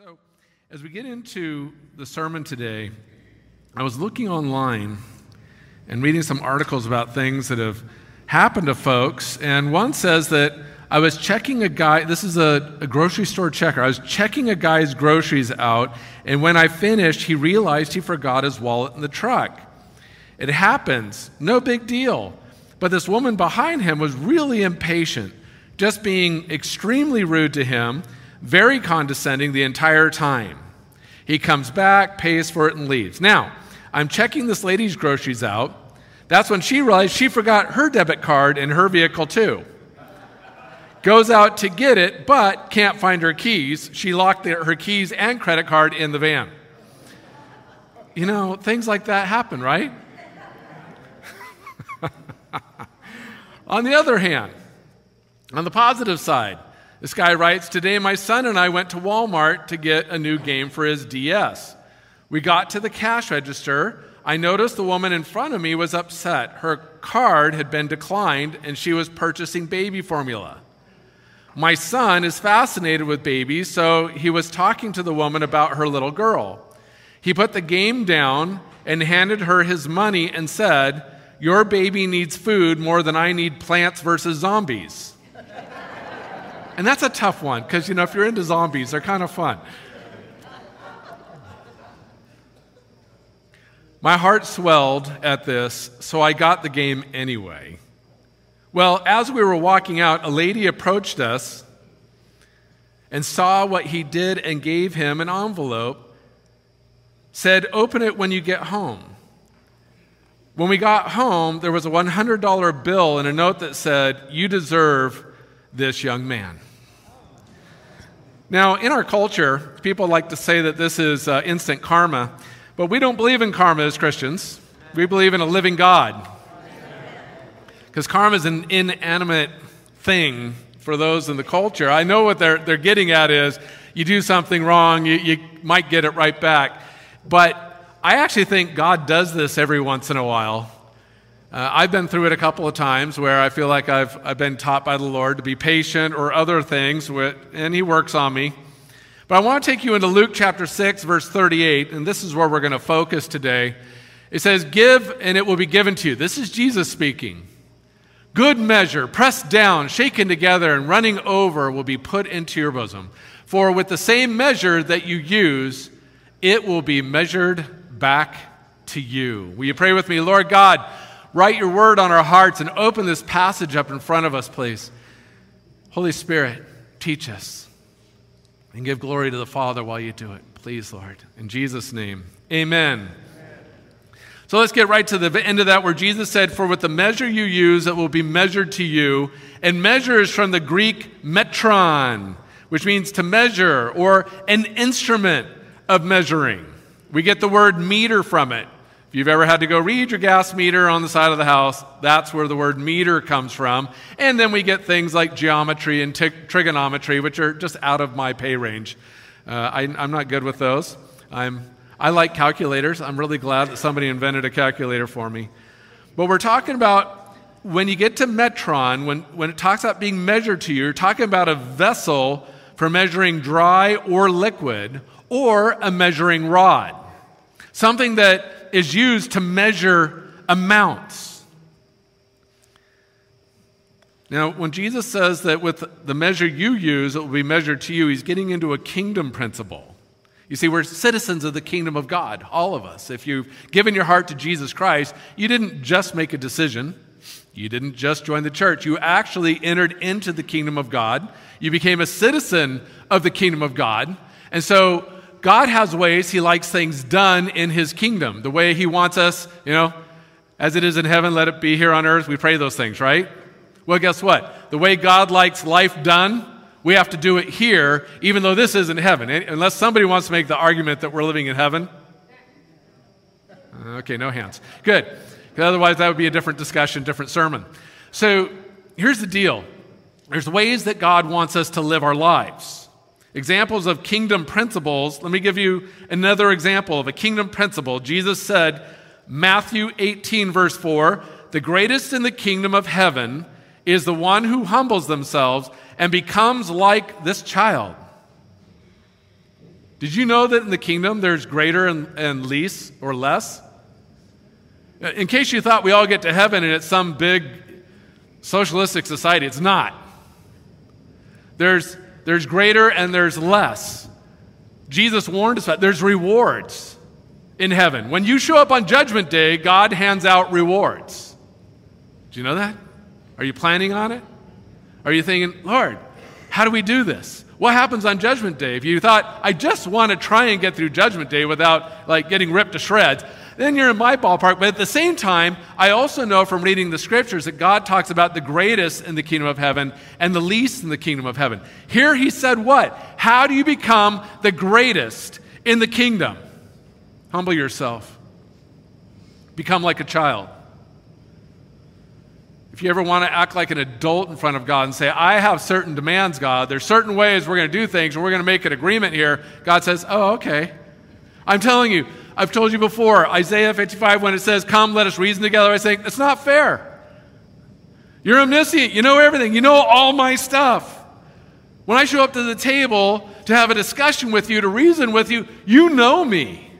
So, as we get into the sermon today, I was looking online and reading some articles about things that have happened to folks, and one says that I was checking a guy, this is a, a, grocery store checker. I was checking a guy's groceries out, and when I finished, he realized he forgot his wallet in the truck. It happens, no big deal. But this woman behind him was really impatient, just being extremely rude to him, very condescending the entire time. He comes back, pays for it, and leaves. Now, I'm checking this lady's groceries out. That's when she realized she forgot her debit card in her vehicle, too goes out to get it, but can't find her keys. She locked her keys and credit card in the van. You know, things like that happen, right? on the other hand, on the positive side, this guy writes Today, my son and I went to Walmart to get a new game for his DS. We got to the cash register. I noticed the woman in front of me was upset. Her card had been declined and she was purchasing baby formula. My son is fascinated with babies, so he was talking to the woman about her little girl. He put the game down and handed her his money and said, Your baby needs food more than I need plants versus zombies. And that's a tough one because, you know, if you're into zombies, they're kind of fun. My heart swelled at this, so I got the game anyway. Well, as we were walking out, a lady approached us and saw what he did and gave him an envelope, said, Open it when you get home. When we got home, there was a $100 bill and a note that said, You deserve this young man. Now, in our culture, people like to say that this is uh, instant karma, but we don't believe in karma as Christians. We believe in a living God. Because karma is an inanimate thing for those in the culture. I know what they're, they're getting at is you do something wrong, you, you might get it right back. But I actually think God does this every once in a while. Uh, I've been through it a couple of times where I feel like I've, I've been taught by the Lord to be patient or other things, with, and He works on me. But I want to take you into Luke chapter 6, verse 38, and this is where we're going to focus today. It says, Give and it will be given to you. This is Jesus speaking. Good measure, pressed down, shaken together, and running over will be put into your bosom. For with the same measure that you use, it will be measured back to you. Will you pray with me? Lord God, write your word on our hearts and open this passage up in front of us, please. Holy Spirit, teach us and give glory to the Father while you do it. Please, Lord. In Jesus' name, amen. So let's get right to the end of that where Jesus said, For with the measure you use, it will be measured to you. And measure is from the Greek metron, which means to measure or an instrument of measuring. We get the word meter from it. If you've ever had to go read your gas meter on the side of the house, that's where the word meter comes from. And then we get things like geometry and t- trigonometry, which are just out of my pay range. Uh, I, I'm not good with those. I'm I like calculators. I'm really glad that somebody invented a calculator for me. But we're talking about when you get to metron, when, when it talks about being measured to you, you're talking about a vessel for measuring dry or liquid, or a measuring rod. Something that is used to measure amounts. Now, when Jesus says that with the measure you use, it will be measured to you, he's getting into a kingdom principle. You see, we're citizens of the kingdom of God, all of us. If you've given your heart to Jesus Christ, you didn't just make a decision, you didn't just join the church. You actually entered into the kingdom of God. You became a citizen of the kingdom of God. And so, God has ways He likes things done in His kingdom, the way He wants us, you know, as it is in heaven, let it be here on earth. We pray those things, right? Well, guess what? The way God likes life done, we have to do it here, even though this isn't heaven. Unless somebody wants to make the argument that we're living in heaven. Uh, okay, no hands. Good. Otherwise, that would be a different discussion, different sermon. So here's the deal there's ways that God wants us to live our lives. Examples of kingdom principles. Let me give you another example of a kingdom principle. Jesus said, Matthew 18, verse 4, the greatest in the kingdom of heaven is the one who humbles themselves and becomes like this child. Did you know that in the kingdom there's greater and, and least or less? In case you thought we all get to heaven and it's some big socialistic society, it's not. There's, there's greater and there's less. Jesus warned us that there's rewards in heaven. When you show up on Judgment Day, God hands out rewards. Do you know that? Are you planning on it? Are you thinking, Lord, how do we do this? What happens on Judgment Day? If you thought, I just want to try and get through Judgment Day without like getting ripped to shreds, then you're in my ballpark. But at the same time, I also know from reading the scriptures that God talks about the greatest in the kingdom of heaven and the least in the kingdom of heaven. Here he said, What? How do you become the greatest in the kingdom? Humble yourself, become like a child. If you ever want to act like an adult in front of God and say, I have certain demands, God, there's certain ways we're going to do things, we're going to make an agreement here, God says, Oh, okay. I'm telling you, I've told you before, Isaiah 55, when it says, Come, let us reason together, I say, It's not fair. You're omniscient. You know everything. You know all my stuff. When I show up to the table to have a discussion with you, to reason with you, you know me.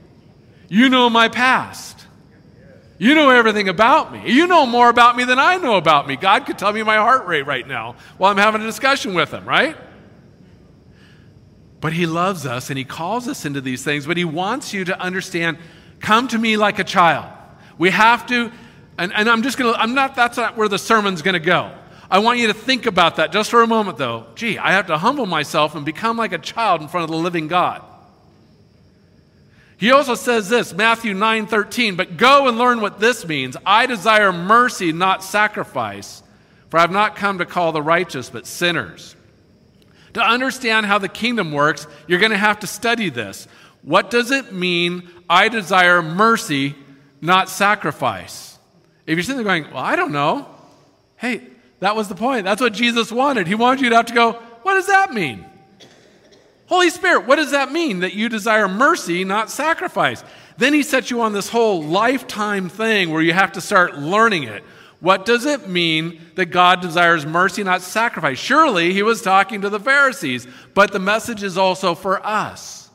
You know my past. You know everything about me. You know more about me than I know about me. God could tell me my heart rate right now while I'm having a discussion with him, right? But he loves us and he calls us into these things, but he wants you to understand come to me like a child. We have to, and, and I'm just gonna, I'm not, that's not where the sermon's gonna go. I want you to think about that just for a moment, though. Gee, I have to humble myself and become like a child in front of the living God. He also says this, Matthew 9 13, but go and learn what this means. I desire mercy, not sacrifice, for I have not come to call the righteous, but sinners. To understand how the kingdom works, you're going to have to study this. What does it mean, I desire mercy, not sacrifice? If you're sitting there going, Well, I don't know. Hey, that was the point. That's what Jesus wanted. He wanted you to have to go, What does that mean? Holy Spirit, what does that mean? That you desire mercy, not sacrifice. Then he sets you on this whole lifetime thing where you have to start learning it. What does it mean that God desires mercy, not sacrifice? Surely he was talking to the Pharisees, but the message is also for us.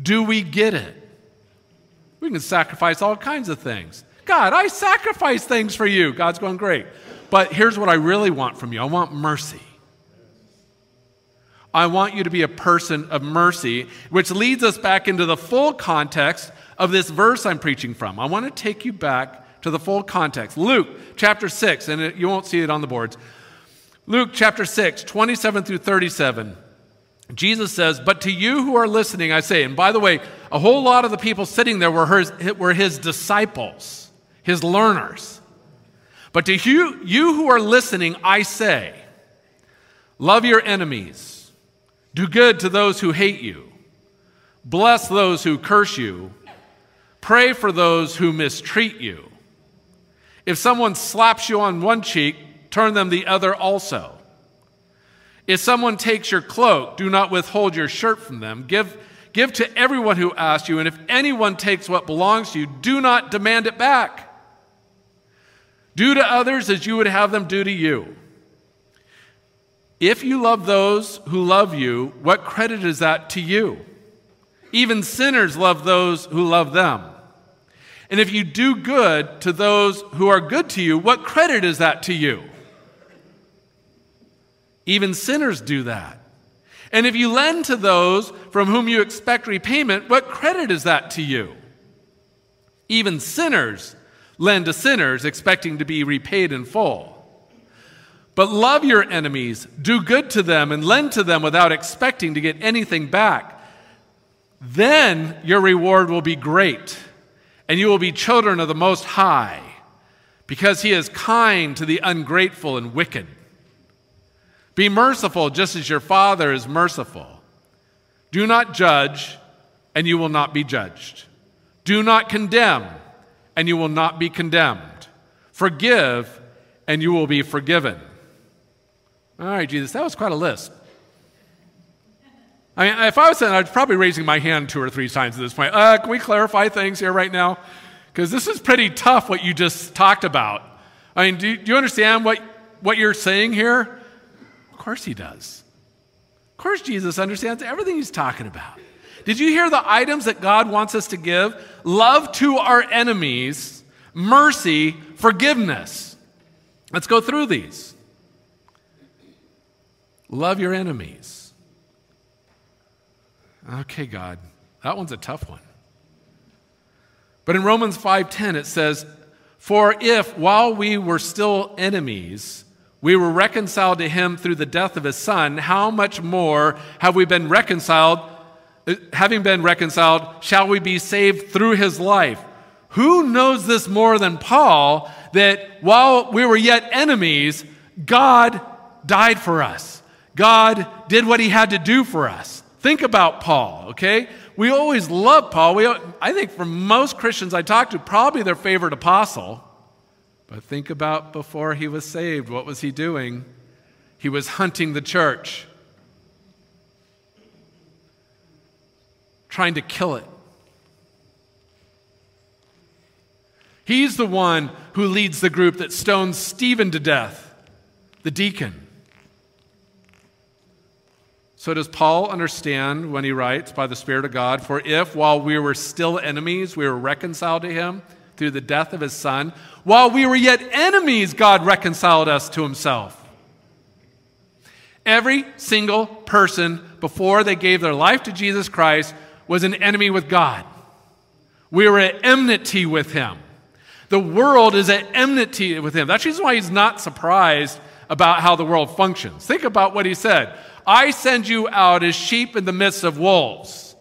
Do we get it? We can sacrifice all kinds of things. God, I sacrifice things for you. God's going, great. But here's what I really want from you I want mercy. I want you to be a person of mercy, which leads us back into the full context of this verse I'm preaching from. I want to take you back to the full context. Luke chapter 6, and it, you won't see it on the boards. Luke chapter 6, 27 through 37. Jesus says, But to you who are listening, I say, and by the way, a whole lot of the people sitting there were his, were his disciples, his learners. But to you, you who are listening, I say, love your enemies. Do good to those who hate you. Bless those who curse you. Pray for those who mistreat you. If someone slaps you on one cheek, turn them the other also. If someone takes your cloak, do not withhold your shirt from them. Give, give to everyone who asks you, and if anyone takes what belongs to you, do not demand it back. Do to others as you would have them do to you. If you love those who love you, what credit is that to you? Even sinners love those who love them. And if you do good to those who are good to you, what credit is that to you? Even sinners do that. And if you lend to those from whom you expect repayment, what credit is that to you? Even sinners lend to sinners expecting to be repaid in full. But love your enemies, do good to them, and lend to them without expecting to get anything back. Then your reward will be great, and you will be children of the Most High, because He is kind to the ungrateful and wicked. Be merciful just as your Father is merciful. Do not judge, and you will not be judged. Do not condemn, and you will not be condemned. Forgive, and you will be forgiven. All right, Jesus, that was quite a list. I mean, if I was saying, I'd probably raising my hand two or three times at this point. Uh, can we clarify things here right now? Because this is pretty tough what you just talked about. I mean, do, do you understand what, what you're saying here? Of course he does. Of course Jesus understands everything he's talking about. Did you hear the items that God wants us to give? Love to our enemies, mercy, forgiveness. Let's go through these. Love your enemies. Okay, God, that one's a tough one. But in Romans 5:10 it says, "For if while we were still enemies, we were reconciled to him through the death of his son, how much more have we been reconciled uh, having been reconciled, shall we be saved through his life?" Who knows this more than Paul that while we were yet enemies, God died for us. God did what he had to do for us. Think about Paul, okay? we always love Paul. We, I think for most Christians I talk to, probably their favorite apostle. But think about before he was saved. What was he doing? He was hunting the church, trying to kill it. He's the one who leads the group that stones Stephen to death, the deacon. So, does Paul understand when he writes by the Spirit of God, For if while we were still enemies, we were reconciled to him through the death of his Son, while we were yet enemies, God reconciled us to himself? Every single person before they gave their life to Jesus Christ was an enemy with God. We were at enmity with him. The world is at enmity with him. That's why he's not surprised about how the world functions. Think about what he said. I send you out as sheep in the midst of wolves.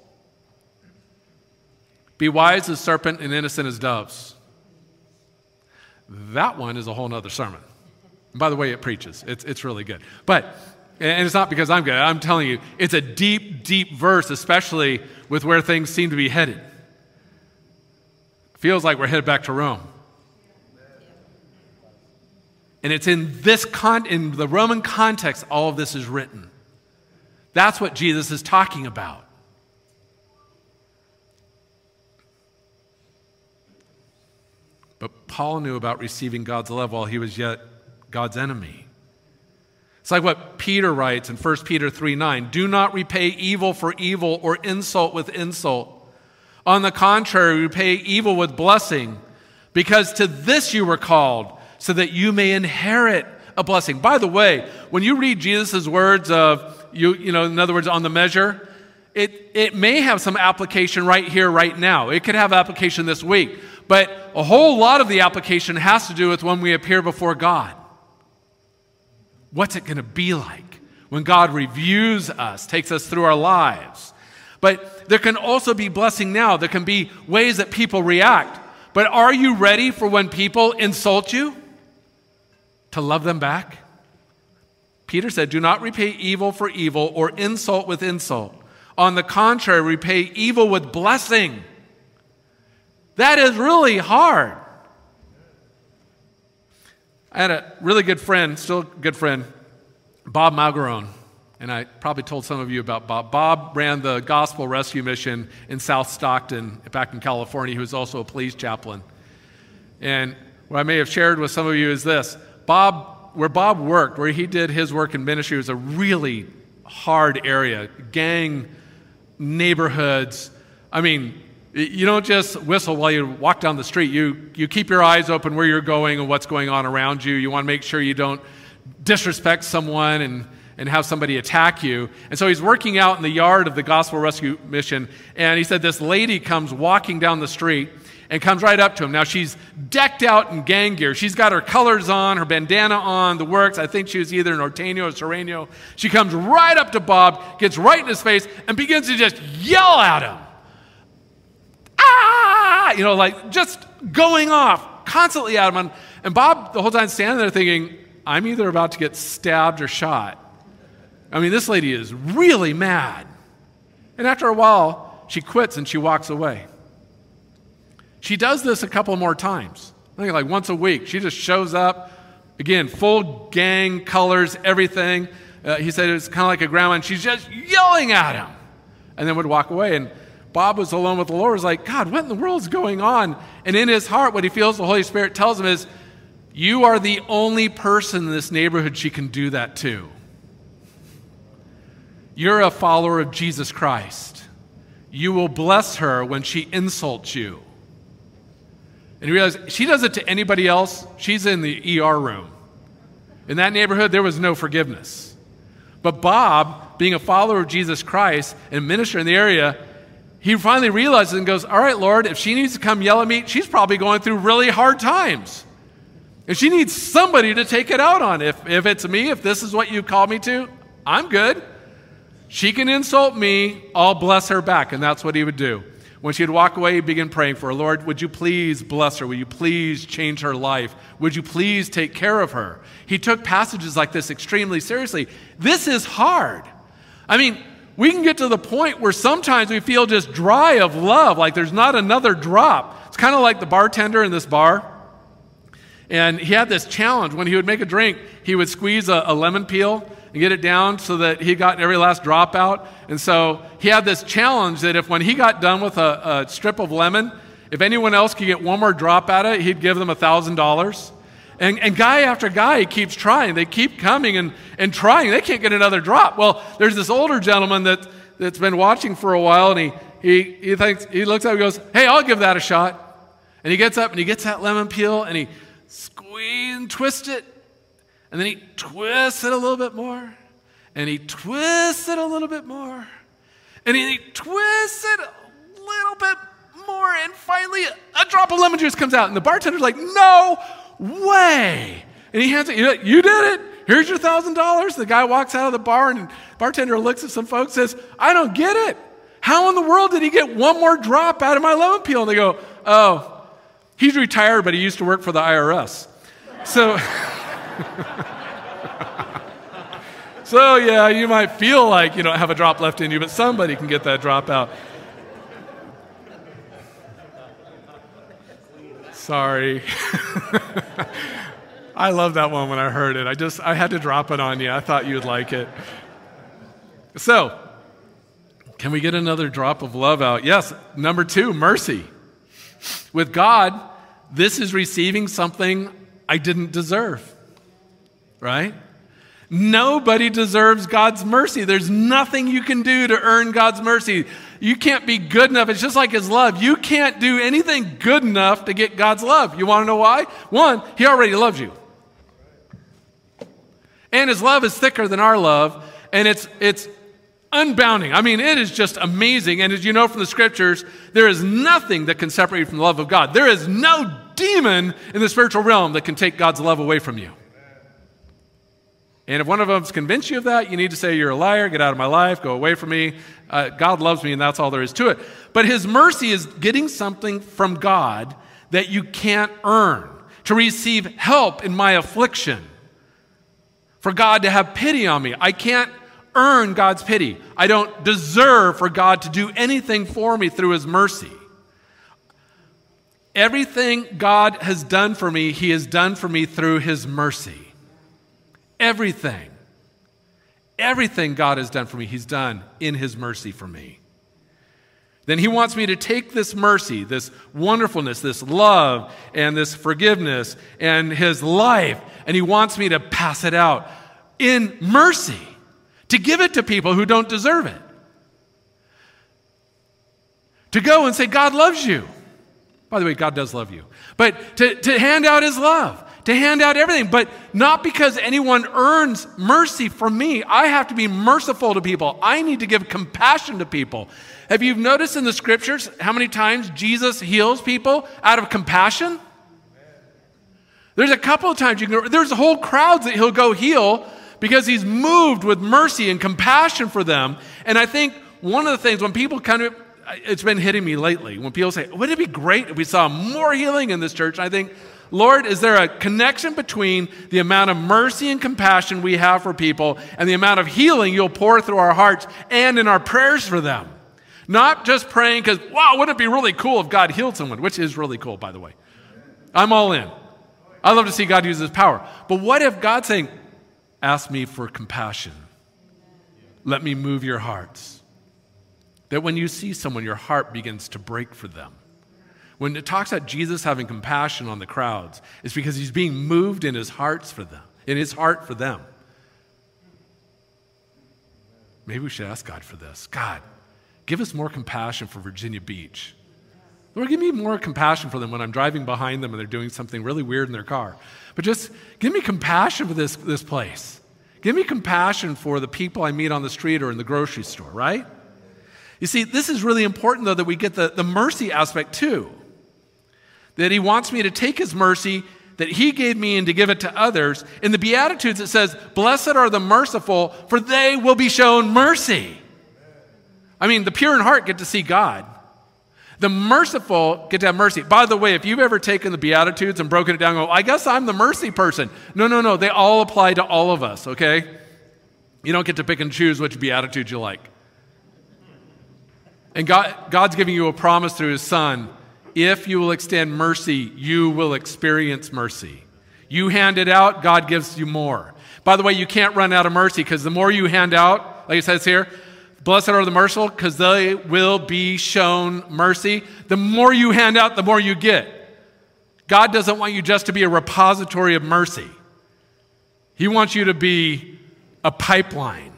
Be wise as serpent and innocent as doves. That one is a whole other sermon. By the way, it preaches. It's, it's really good. But, and it's not because I'm good, I'm telling you, it's a deep, deep verse, especially with where things seem to be headed. Feels like we're headed back to Rome. And it's in this con- in the Roman context all of this is written. That's what Jesus is talking about. But Paul knew about receiving God's love while he was yet God's enemy. It's like what Peter writes in 1 Peter 3 9 Do not repay evil for evil or insult with insult. On the contrary, repay evil with blessing, because to this you were called, so that you may inherit a blessing. By the way, when you read Jesus' words of you, you know, in other words, on the measure, it, it may have some application right here, right now. It could have application this week. But a whole lot of the application has to do with when we appear before God. What's it going to be like when God reviews us, takes us through our lives? But there can also be blessing now. There can be ways that people react. But are you ready for when people insult you to love them back? Peter said, Do not repay evil for evil or insult with insult. On the contrary, repay evil with blessing. That is really hard. I had a really good friend, still a good friend, Bob Malgarone. And I probably told some of you about Bob. Bob ran the Gospel Rescue Mission in South Stockton, back in California. He was also a police chaplain. And what I may have shared with some of you is this Bob where Bob worked, where he did his work in ministry, was a really hard area. Gang, neighborhoods. I mean, you don't just whistle while you walk down the street. You, you keep your eyes open where you're going and what's going on around you. You want to make sure you don't disrespect someone and, and have somebody attack you. And so he's working out in the yard of the Gospel Rescue Mission, and he said this lady comes walking down the street and comes right up to him. Now she's decked out in gang gear. She's got her colors on, her bandana on, the works. I think she was either Norteño or Sureño. She comes right up to Bob, gets right in his face, and begins to just yell at him. Ah! You know, like just going off constantly at him. And Bob, the whole time, standing there thinking, I'm either about to get stabbed or shot. I mean, this lady is really mad. And after a while, she quits and she walks away. She does this a couple more times. I think like once a week. She just shows up, again, full gang, colors, everything. Uh, he said it was kind of like a grandma, and she's just yelling at him, and then would walk away. And Bob was alone with the Lord, was like, God, what in the world is going on? And in his heart, what he feels the Holy Spirit tells him is, You are the only person in this neighborhood she can do that to. You're a follower of Jesus Christ. you will bless her when she insults you. And you realize she does it to anybody else, she's in the ER room. In that neighborhood, there was no forgiveness. But Bob, being a follower of Jesus Christ and minister in the area, he finally realizes and goes, All right, Lord, if she needs to come yell at me, she's probably going through really hard times. And she needs somebody to take it out on. If, if it's me, if this is what you call me to, I'm good. She can insult me, I'll bless her back. And that's what he would do. When she'd walk away, he'd begin praying for her. Lord, would you please bless her? Would you please change her life? Would you please take care of her? He took passages like this extremely seriously. This is hard. I mean, we can get to the point where sometimes we feel just dry of love, like there's not another drop. It's kind of like the bartender in this bar. And he had this challenge. When he would make a drink, he would squeeze a, a lemon peel and get it down so that he got every last drop out. And so he had this challenge that if when he got done with a, a strip of lemon, if anyone else could get one more drop at it, he'd give them a $1,000. And, and guy after guy keeps trying. They keep coming and, and trying. They can't get another drop. Well, there's this older gentleman that, that's been watching for a while, and he, he, he, thinks, he looks up and goes, Hey, I'll give that a shot. And he gets up and he gets that lemon peel and he squeeze and twist it. And then he twists it a little bit more. And he twists it a little bit more. And he, twists it a little bit more. And finally, a drop of lemon juice comes out. And the bartender's like, No way. And he hands it, You did it. Here's your thousand dollars. The guy walks out of the bar, and the bartender looks at some folks and says, I don't get it. How in the world did he get one more drop out of my lemon peel? And they go, Oh, he's retired, but he used to work for the IRS. So. so, yeah, you might feel like you don't have a drop left in you, but somebody can get that drop out. Sorry. I love that one when I heard it. I just I had to drop it on you. I thought you'd like it. So, can we get another drop of love out? Yes. Number 2, mercy. With God, this is receiving something I didn't deserve right? Nobody deserves God's mercy. There's nothing you can do to earn God's mercy. You can't be good enough. It's just like His love. You can't do anything good enough to get God's love. You want to know why? One, He already loves you. And His love is thicker than our love, and it's, it's unbounding. I mean, it is just amazing. And as you know from the scriptures, there is nothing that can separate you from the love of God. There is no demon in the spiritual realm that can take God's love away from you. And if one of them's convinced you of that, you need to say, You're a liar, get out of my life, go away from me. Uh, God loves me, and that's all there is to it. But His mercy is getting something from God that you can't earn, to receive help in my affliction, for God to have pity on me. I can't earn God's pity. I don't deserve for God to do anything for me through His mercy. Everything God has done for me, He has done for me through His mercy. Everything, everything God has done for me, He's done in His mercy for me. Then He wants me to take this mercy, this wonderfulness, this love, and this forgiveness, and His life, and He wants me to pass it out in mercy, to give it to people who don't deserve it. To go and say, God loves you. By the way, God does love you. But to, to hand out His love to hand out everything, but not because anyone earns mercy from me. I have to be merciful to people. I need to give compassion to people. Have you noticed in the scriptures how many times Jesus heals people out of compassion? There's a couple of times you can, there's whole crowds that he'll go heal because he's moved with mercy and compassion for them. And I think one of the things when people kind of, it's been hitting me lately when people say, wouldn't it be great if we saw more healing in this church? And I think, Lord, is there a connection between the amount of mercy and compassion we have for people and the amount of healing you'll pour through our hearts and in our prayers for them? Not just praying because, wow, wouldn't it be really cool if God healed someone, which is really cool, by the way. I'm all in. I love to see God use his power. But what if God's saying, ask me for compassion? Let me move your hearts. That when you see someone, your heart begins to break for them. When it talks about Jesus having compassion on the crowds, it's because he's being moved in his hearts for them, in his heart for them. Maybe we should ask God for this. God, give us more compassion for Virginia Beach. Lord, give me more compassion for them when I'm driving behind them and they're doing something really weird in their car. But just give me compassion for this, this place. Give me compassion for the people I meet on the street or in the grocery store, right? You see, this is really important, though, that we get the, the mercy aspect too. That he wants me to take his mercy that he gave me and to give it to others. In the Beatitudes, it says, Blessed are the merciful, for they will be shown mercy. I mean, the pure in heart get to see God. The merciful get to have mercy. By the way, if you've ever taken the Beatitudes and broken it down, go, I guess I'm the mercy person. No, no, no. They all apply to all of us, okay? You don't get to pick and choose which Beatitudes you like. And God, God's giving you a promise through His Son. If you will extend mercy, you will experience mercy. You hand it out, God gives you more. By the way, you can't run out of mercy because the more you hand out, like it says here, Blessed are the merciful, because they will be shown mercy. The more you hand out, the more you get. God doesn't want you just to be a repository of mercy, He wants you to be a pipeline.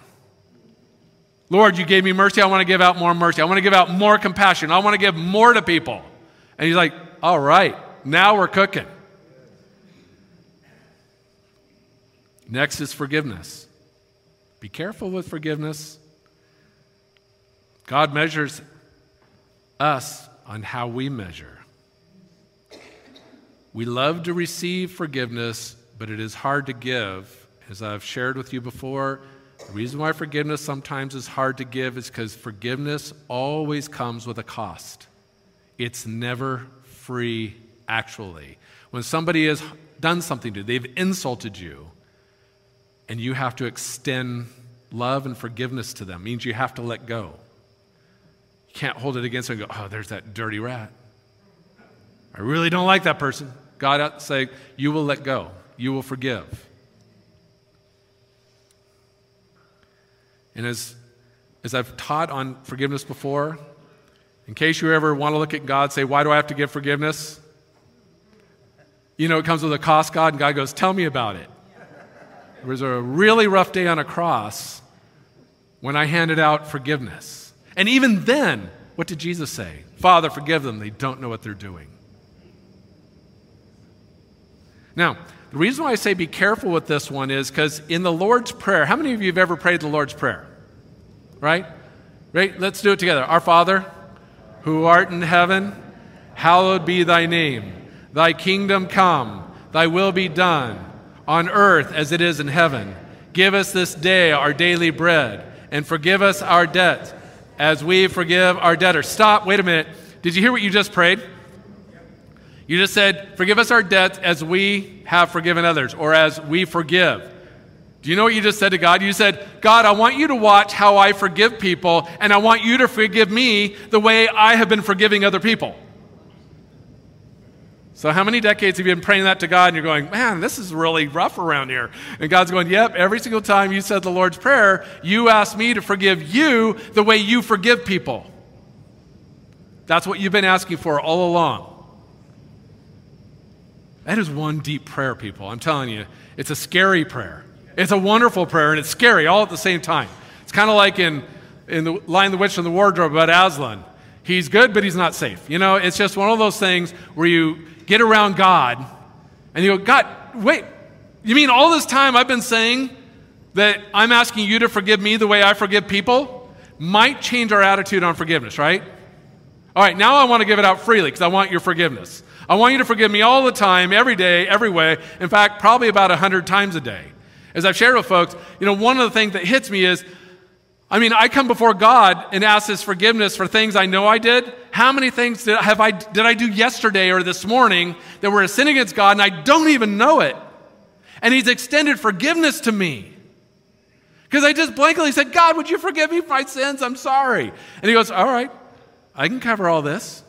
Lord, you gave me mercy. I want to give out more mercy. I want to give out more compassion. I want to give more to people. And He's like, all right, now we're cooking. Next is forgiveness. Be careful with forgiveness. God measures us on how we measure. We love to receive forgiveness, but it is hard to give. As I've shared with you before, the reason why forgiveness sometimes is hard to give is because forgiveness always comes with a cost. It's never free, actually. When somebody has done something to you, they've insulted you, and you have to extend love and forgiveness to them, means you have to let go. You can't hold it against them and go, oh, there's that dirty rat. I really don't like that person. God say, you will let go. You will forgive. And as, as I've taught on forgiveness before, in case you ever want to look at God, say, why do I have to give forgiveness? You know, it comes with a cost, God, and God goes, tell me about it. It was a really rough day on a cross when I handed out forgiveness. And even then, what did Jesus say? Father, forgive them. They don't know what they're doing. Now, the reason why I say be careful with this one is because in the Lord's Prayer, how many of you have ever prayed the Lord's Prayer? Right? Right? Let's do it together. Our Father, who art in heaven, hallowed be thy name. Thy kingdom come, thy will be done, on earth as it is in heaven. Give us this day our daily bread, and forgive us our debts as we forgive our debtors. Stop, wait a minute. Did you hear what you just prayed? You just said, Forgive us our debts as we have forgiven others, or as we forgive. Do you know what you just said to God? You said, God, I want you to watch how I forgive people, and I want you to forgive me the way I have been forgiving other people. So, how many decades have you been praying that to God and you're going, man, this is really rough around here? And God's going, yep, every single time you said the Lord's Prayer, you asked me to forgive you the way you forgive people. That's what you've been asking for all along. That is one deep prayer, people. I'm telling you, it's a scary prayer. It's a wonderful prayer, and it's scary all at the same time. It's kind of like in, in the Lion, the Witch, and the Wardrobe about Aslan. He's good, but he's not safe. You know, it's just one of those things where you get around God and you go, God, wait, you mean all this time I've been saying that I'm asking you to forgive me the way I forgive people? Might change our attitude on forgiveness, right? All right, now I want to give it out freely because I want your forgiveness. I want you to forgive me all the time, every day, every way. In fact, probably about 100 times a day. As I've shared with folks, you know, one of the things that hits me is I mean, I come before God and ask His forgiveness for things I know I did. How many things did, have I, did I do yesterday or this morning that were a sin against God and I don't even know it? And He's extended forgiveness to me. Because I just blankly said, God, would you forgive me for my sins? I'm sorry. And He goes, All right, I can cover all this.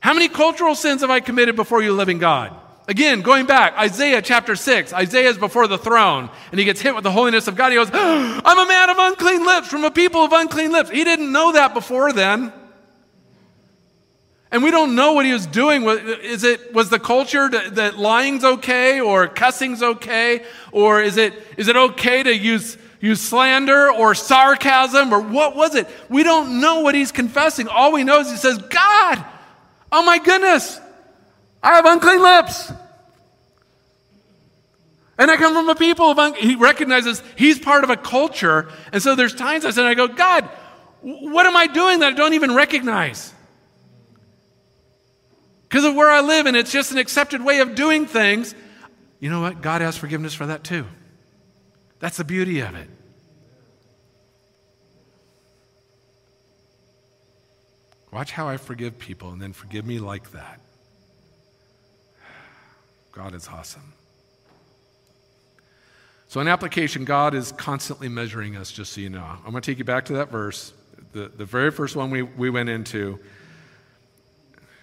How many cultural sins have I committed before you, living God? Again, going back, Isaiah chapter 6. Isaiah is before the throne, and he gets hit with the holiness of God. He goes, I'm a man of unclean lips, from a people of unclean lips. He didn't know that before then. And we don't know what he was doing. Is it, was the culture that lying's okay or cussing's okay? Or is it, is it okay to use use slander or sarcasm or what was it? We don't know what he's confessing. All we know is he says, God, oh my goodness, I have unclean lips. And I come from a people of, he recognizes he's part of a culture. And so there's times I said, I go, God, what am I doing that I don't even recognize? Because of where I live and it's just an accepted way of doing things. You know what? God has forgiveness for that too. That's the beauty of it. Watch how I forgive people and then forgive me like that. God is awesome. So, in application, God is constantly measuring us, just so you know. I'm going to take you back to that verse, the, the very first one we, we went into,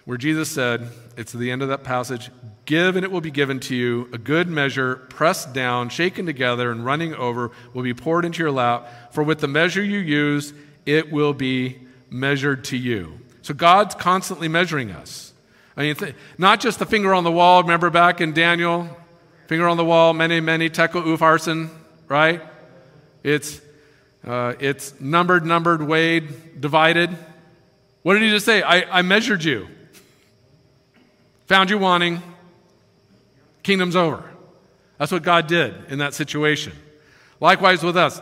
where Jesus said, it's the end of that passage Give and it will be given to you. A good measure, pressed down, shaken together, and running over, will be poured into your lap. For with the measure you use, it will be measured to you. So God's constantly measuring us. I mean, th- not just the finger on the wall. Remember back in Daniel, finger on the wall, mene, mene, tekel upharsin, right? It's, uh, it's numbered, numbered, weighed, divided. What did he just say? I, I measured you. Found you wanting, kingdom's over. That's what God did in that situation. Likewise with us.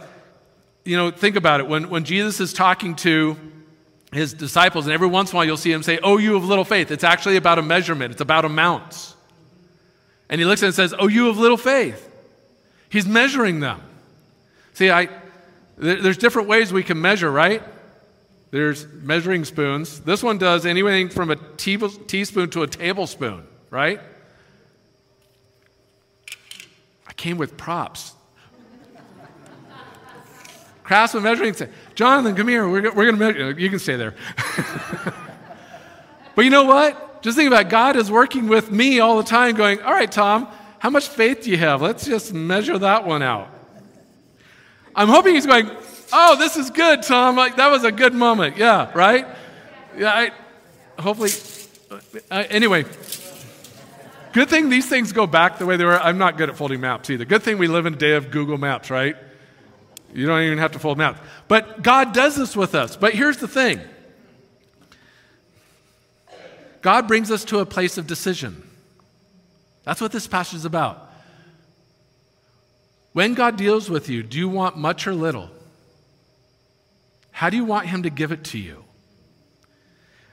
You know, think about it. When, when Jesus is talking to his disciples, and every once in a while you'll see him say, Oh, you of little faith. It's actually about a measurement, it's about amounts. And he looks at it and says, Oh, you of little faith. He's measuring them. See, I, there's different ways we can measure, right? There's measuring spoons. This one does anything from a teaspoon to a tablespoon, right? I came with props. Craftsman measuring. Jonathan, come here. We're, we're going to measure. You can stay there. but you know what? Just think about it. God is working with me all the time, going, All right, Tom, how much faith do you have? Let's just measure that one out. I'm hoping he's going, Oh, this is good, Tom. Like, that was a good moment. Yeah, right? Yeah, I, hopefully. Uh, anyway, good thing these things go back the way they were. I'm not good at folding maps either. Good thing we live in a day of Google Maps, right? You don't even have to fold maps. But God does this with us. But here's the thing God brings us to a place of decision. That's what this passage is about. When God deals with you, do you want much or little? How do you want Him to give it to you?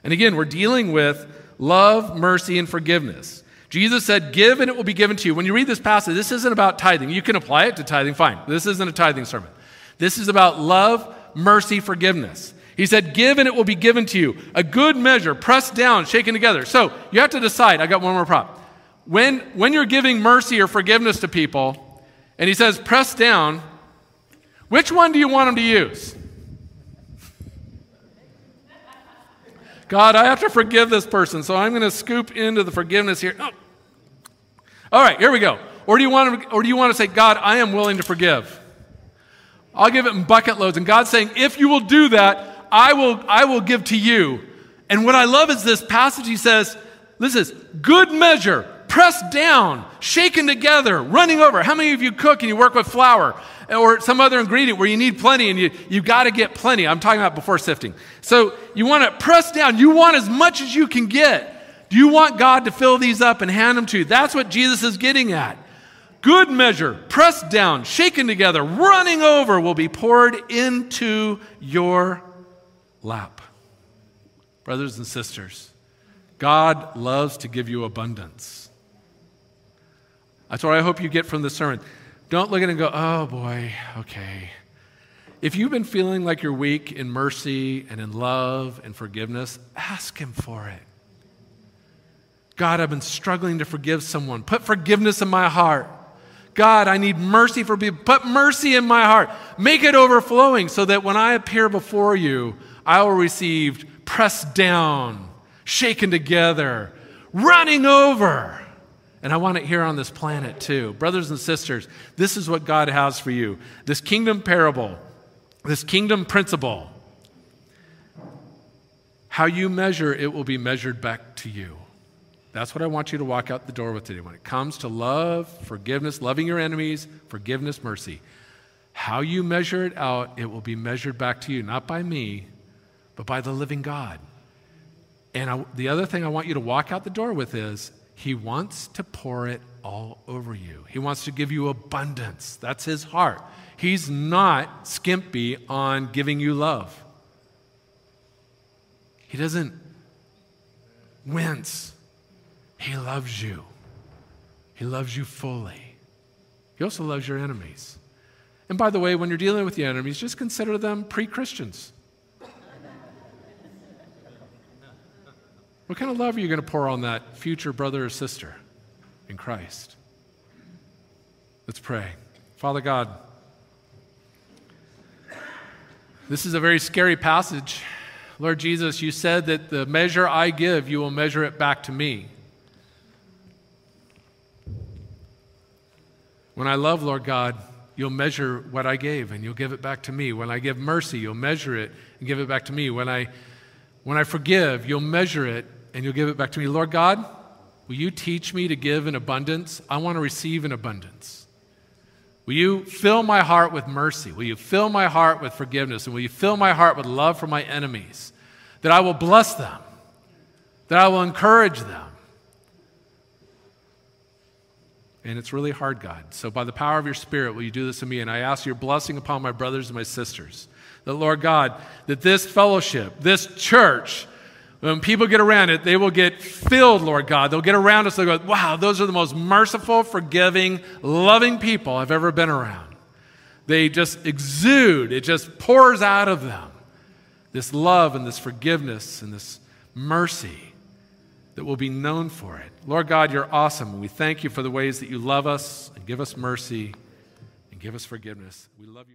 And again, we're dealing with love, mercy, and forgiveness. Jesus said, Give and it will be given to you. When you read this passage, this isn't about tithing. You can apply it to tithing, fine. This isn't a tithing sermon. This is about love, mercy, forgiveness. He said, Give and it will be given to you. A good measure, pressed down, shaken together. So you have to decide. I got one more prop. When, when you're giving mercy or forgiveness to people, and he says, press down, which one do you want them to use? God, I have to forgive this person, so I'm going to scoop into the forgiveness here. Oh. All right, here we go. Or do you want to, or do you want to say, God, I am willing to forgive? I'll give it in bucket loads. And God's saying, if you will do that, I will, I will give to you. And what I love is this passage. He says, this is good measure, pressed down, shaken together, running over. How many of you cook and you work with flour? or some other ingredient where you need plenty and you, you've got to get plenty. I'm talking about before sifting. So you want to press down. You want as much as you can get. Do you want God to fill these up and hand them to you? That's what Jesus is getting at. Good measure, pressed down, shaken together, running over, will be poured into your lap. Brothers and sisters, God loves to give you abundance. That's what I hope you get from this sermon. Don't look at it and go, oh boy, okay. If you've been feeling like you're weak in mercy and in love and forgiveness, ask Him for it. God, I've been struggling to forgive someone. Put forgiveness in my heart. God, I need mercy for people. Put mercy in my heart. Make it overflowing so that when I appear before you, I will receive pressed down, shaken together, running over and I want it here on this planet too. Brothers and sisters, this is what God has for you this kingdom parable, this kingdom principle. How you measure, it will be measured back to you. That's what I want you to walk out the door with today. When it comes to love, forgiveness, loving your enemies, forgiveness, mercy, How you measure it out, it will be measured back to you, not by me, but by the living God. And I, the other thing I want you to walk out the door with is He wants to pour it all over you. He wants to give you abundance. That's His heart. He's not skimpy on giving you love. He doesn't wince. He loves you. He loves you fully. He also loves your enemies. And by the way, when you're dealing with the enemies, just consider them pre Christians. What kind of love are you going to pour on that future brother or sister in Christ? Let's pray. Father God, this is a very scary passage. Lord Jesus, you said that the measure I give, you will measure it back to me. When I love, Lord God, you'll measure what I gave and you'll give it back to me. When I give mercy, you'll measure it and give it back to me. When I, when I forgive, you'll measure it and you'll give it back to me. Lord God, will you teach me to give in abundance? I want to receive in abundance. Will you fill my heart with mercy? Will you fill my heart with forgiveness? And will you fill my heart with love for my enemies? That I will bless them, that I will encourage them And it's really hard, God. So, by the power of your Spirit, will you do this to me? And I ask your blessing upon my brothers and my sisters. That, Lord God, that this fellowship, this church, when people get around it, they will get filled, Lord God. They'll get around us. They'll go, wow, those are the most merciful, forgiving, loving people I've ever been around. They just exude, it just pours out of them this love and this forgiveness and this mercy that will be known for it. Lord God, you're awesome. We thank you for the ways that you love us and give us mercy and give us forgiveness. We love you.